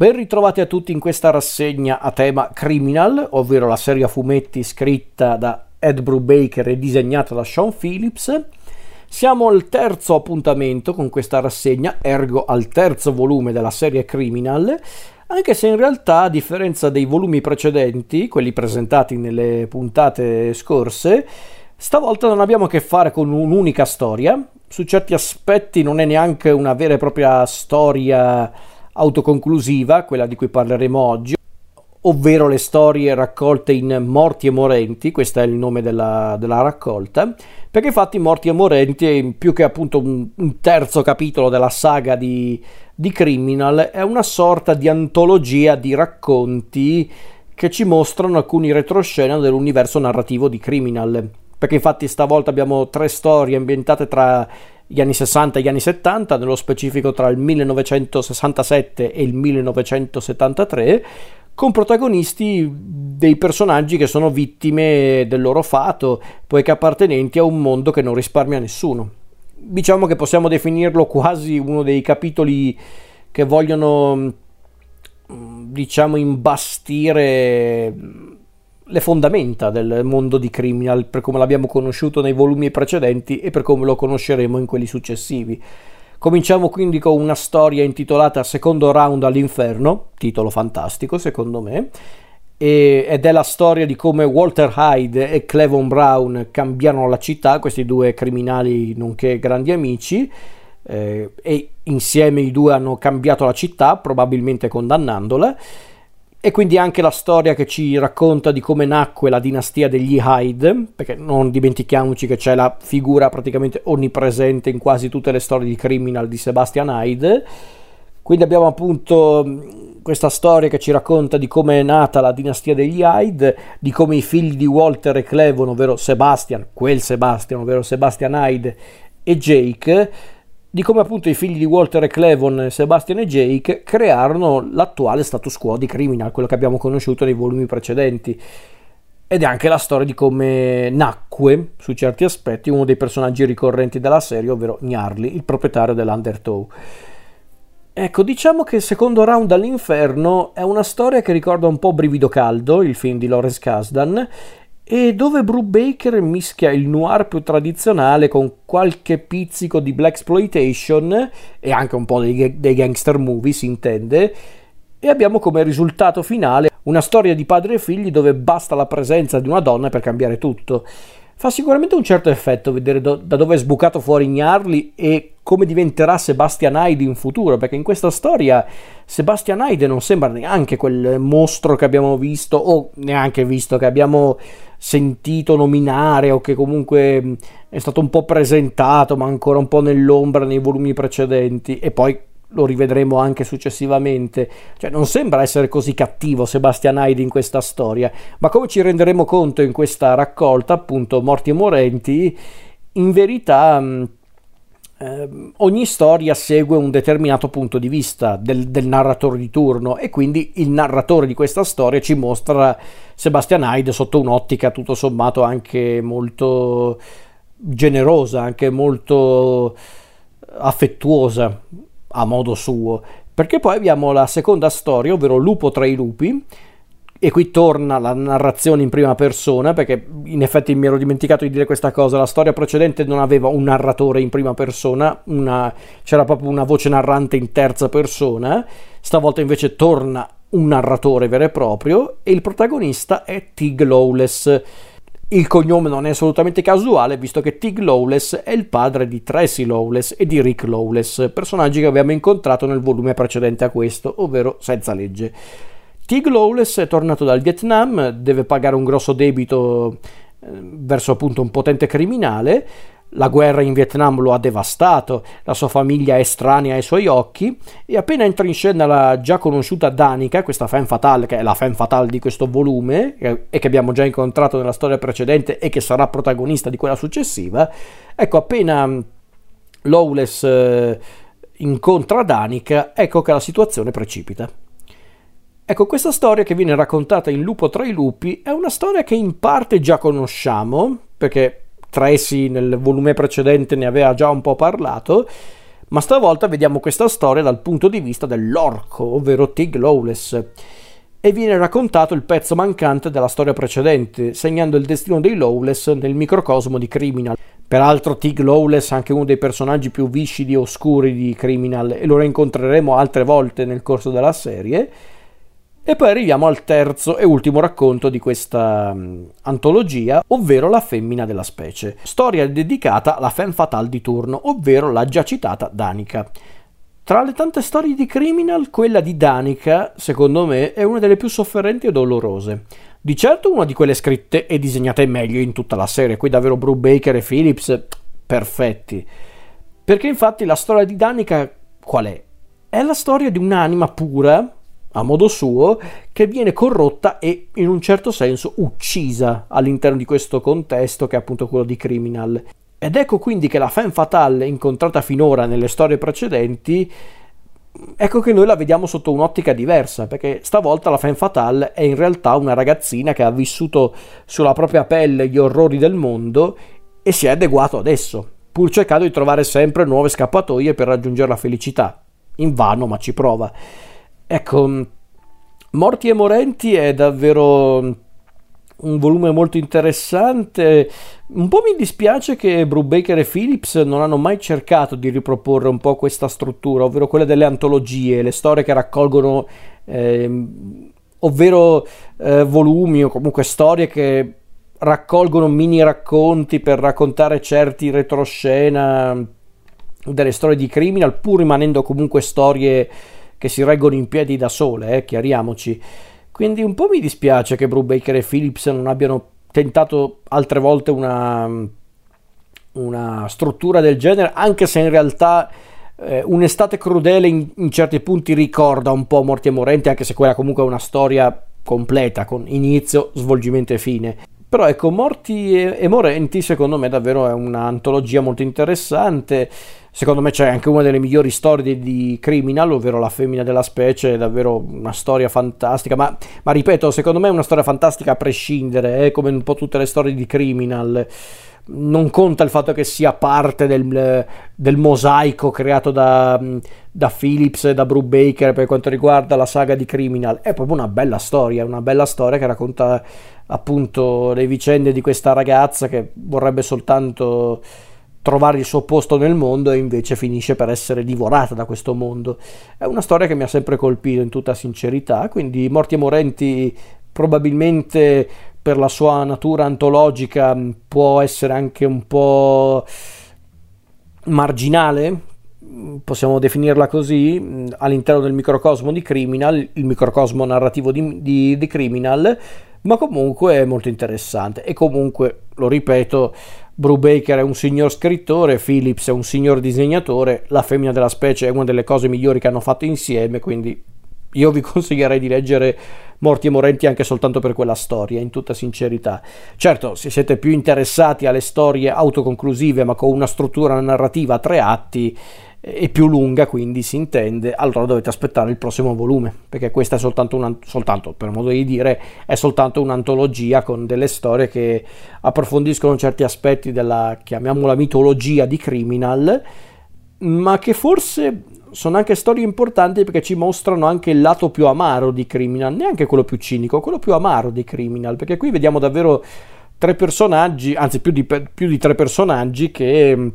Ben ritrovati a tutti in questa rassegna a tema Criminal, ovvero la serie a fumetti scritta da Ed Brubaker e disegnata da Sean Phillips. Siamo al terzo appuntamento con questa rassegna, ergo al terzo volume della serie Criminal, anche se in realtà, a differenza dei volumi precedenti, quelli presentati nelle puntate scorse, stavolta non abbiamo a che fare con un'unica storia. Su certi aspetti non è neanche una vera e propria storia autoconclusiva, quella di cui parleremo oggi, ovvero le storie raccolte in Morti e Morenti, questo è il nome della, della raccolta, perché infatti Morti e Morenti è più che appunto un, un terzo capitolo della saga di, di Criminal, è una sorta di antologia di racconti che ci mostrano alcuni retroscena dell'universo narrativo di Criminal, perché infatti stavolta abbiamo tre storie ambientate tra gli anni 60 e gli anni 70, nello specifico tra il 1967 e il 1973, con protagonisti dei personaggi che sono vittime del loro fato, poiché appartenenti a un mondo che non risparmia nessuno. Diciamo che possiamo definirlo quasi uno dei capitoli che vogliono, diciamo, imbastire le fondamenta del mondo di Criminal per come l'abbiamo conosciuto nei volumi precedenti e per come lo conosceremo in quelli successivi. Cominciamo quindi con una storia intitolata Secondo round all'inferno, titolo fantastico secondo me, ed è la storia di come Walter Hyde e Clevon Brown cambiarono la città, questi due criminali nonché grandi amici, eh, e insieme i due hanno cambiato la città, probabilmente condannandola e quindi anche la storia che ci racconta di come nacque la dinastia degli Hyde, perché non dimentichiamoci che c'è la figura praticamente onnipresente in quasi tutte le storie di criminal di Sebastian Hyde. Quindi abbiamo appunto questa storia che ci racconta di come è nata la dinastia degli Hyde, di come i figli di Walter e Clevon, ovvero Sebastian, quel Sebastian, ovvero Sebastian Hyde e Jake, di come appunto i figli di Walter e Clevon, Sebastian e Jake crearono l'attuale status quo di Criminal, quello che abbiamo conosciuto nei volumi precedenti. Ed è anche la storia di come nacque, su certi aspetti, uno dei personaggi ricorrenti della serie, ovvero Gnarly, il proprietario dell'Undertow. Ecco, diciamo che secondo Round all'Inferno è una storia che ricorda un po' Brivido Caldo, il film di Lawrence Kasdan, e dove Brubaker mischia il noir più tradizionale con qualche pizzico di black exploitation e anche un po' dei, dei gangster movie, si intende, e abbiamo come risultato finale una storia di padre e figli dove basta la presenza di una donna per cambiare tutto. Fa sicuramente un certo effetto vedere do, da dove è sbucato fuori Gnarly e come diventerà Sebastian Hyde in futuro, perché in questa storia Sebastian Hyde non sembra neanche quel mostro che abbiamo visto, o neanche visto, che abbiamo sentito nominare o che comunque è stato un po' presentato ma ancora un po' nell'ombra nei volumi precedenti e poi lo rivedremo anche successivamente. Cioè, non sembra essere così cattivo Sebastian Hyde in questa storia, ma come ci renderemo conto in questa raccolta, appunto, Morti e Morenti, in verità eh, ogni storia segue un determinato punto di vista del, del, narratore di turno e quindi il narratore di questa storia ci mostra Sebastian Hyde sotto un'ottica tutto sommato anche molto generosa, anche molto affettuosa a modo suo. Perché poi abbiamo la seconda storia, ovvero Lupo tra i lupi, e qui torna la narrazione in prima persona, perché in effetti mi ero dimenticato di dire questa cosa, la storia precedente non aveva un narratore in prima persona, una, c'era proprio una voce narrante in terza persona, stavolta invece torna un narratore vero e proprio e il protagonista è Tig Lawless. Il cognome non è assolutamente casuale, visto che Tig Lawless è il padre di Tracy Lawless e di Rick Lawless, personaggi che abbiamo incontrato nel volume precedente a questo, ovvero Senza legge. Tig Lawless è tornato dal Vietnam, deve pagare un grosso debito eh, verso appunto un potente criminale. La guerra in Vietnam lo ha devastato, la sua famiglia è estranea ai suoi occhi e appena entra in scena la già conosciuta Danica, questa femme fatale che è la femme fatale di questo volume e che abbiamo già incontrato nella storia precedente e che sarà protagonista di quella successiva, ecco appena Lawless eh, incontra Danica, ecco che la situazione precipita. Ecco, questa storia che viene raccontata in Lupo tra i lupi è una storia che in parte già conosciamo, perché Tracy nel volume precedente ne aveva già un po' parlato, ma stavolta vediamo questa storia dal punto di vista dell'orco, ovvero Tig Lawless e viene raccontato il pezzo mancante della storia precedente, segnando il destino dei Lawless nel microcosmo di Criminal. Peraltro Tig Lawless è anche uno dei personaggi più viscidi e oscuri di Criminal e lo rincontreremo altre volte nel corso della serie. E poi arriviamo al terzo e ultimo racconto di questa um, antologia, ovvero La femmina della specie, storia dedicata alla femme fatale di turno, ovvero la già citata Danica. Tra le tante storie di Criminal, quella di Danica, secondo me, è una delle più sofferenti e dolorose. Di certo una di quelle scritte e disegnate meglio in tutta la serie, qui davvero Brubaker e Phillips, perfetti. Perché infatti la storia di Danica qual è? È la storia di un'anima pura, a modo suo, che viene corrotta e in un certo senso uccisa all'interno di questo contesto che è appunto quello di Criminal. Ed ecco quindi che la femme fatale incontrata finora nelle storie precedenti, ecco che noi la vediamo sotto un'ottica diversa, perché stavolta la femme fatale è in realtà una ragazzina che ha vissuto sulla propria pelle gli orrori del mondo e si è adeguato adesso, pur cercando di trovare sempre nuove scappatoie per raggiungere la felicità. In vano, ma ci prova. Ecco, Morti e Morenti è davvero un volume molto interessante. Un po' mi dispiace che Brubaker e Phillips non hanno mai cercato di riproporre un po' questa struttura, ovvero quella delle antologie, le storie che raccolgono, eh, ovvero eh, volumi o comunque storie che raccolgono mini racconti per raccontare certi retroscena delle storie di criminal, pur rimanendo comunque storie che si reggono in piedi da sole, eh, chiariamoci. Quindi un po' mi dispiace che Brubaker e Phillips non abbiano tentato altre volte una, una struttura del genere, anche se in realtà eh, un'estate crudele in, in, certi punti ricorda un po' Morti e Morenti, anche se quella comunque è una storia completa, con inizio, svolgimento e fine. Però ecco, Morti e, e Morenti secondo me davvero è un'antologia molto interessante. Secondo me c'è anche una delle migliori storie di, Criminal, ovvero La femmina della specie, è davvero una storia fantastica. Ma, ma ripeto, secondo me è una storia fantastica a prescindere, eh, come un po' tutte le storie di Criminal non conta il fatto che sia parte del, del mosaico creato da, da, Phillips e da Brubaker per quanto riguarda la saga di Criminal. È proprio una bella storia, una bella storia che racconta appunto le vicende di questa ragazza che vorrebbe soltanto trovare il suo posto nel mondo e invece finisce per essere divorata da questo mondo. È una storia che mi ha sempre colpito in tutta sincerità, quindi Morti e Morenti probabilmente per la sua natura antologica può essere anche un po' marginale, possiamo definirla così, all'interno del microcosmo di Criminal, il microcosmo narrativo di, di, di Criminal, ma comunque è molto interessante e comunque, lo ripeto, Brubaker è un signor scrittore, Phillips è un signor disegnatore, La femmina della specie è una delle cose migliori che hanno fatto insieme, quindi io vi consiglierei di leggere Morti e Morenti anche soltanto per quella storia, in tutta sincerità. Certo, se siete più interessati alle storie autoconclusive ma con una struttura narrativa a tre atti e più lunga, quindi si intende, allora dovete aspettare il prossimo volume, perché questa è soltanto, una, soltanto per modo di dire, è soltanto un'antologia con delle storie che approfondiscono certi aspetti della, chiamiamola mitologia di Criminal, ma che forse sono anche storie importanti perché ci mostrano anche il lato più amaro di Criminal, neanche quello più cinico, quello più amaro di Criminal, perché qui vediamo davvero tre personaggi, anzi più di, più di tre personaggi che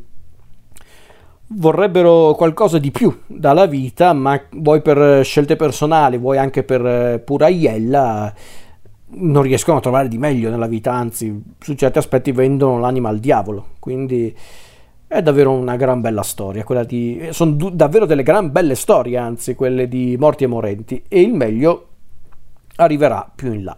vorrebbero qualcosa di più dalla vita, ma vuoi per scelte personali, vuoi anche per eh, pura iella, non riescono a trovare di meglio nella vita, anzi su certi aspetti vendono l'anima al diavolo, quindi è davvero una gran bella storia, quella di... sono du- davvero delle gran belle storie, anzi, quelle di Morti e Morenti, e il meglio arriverà più in là.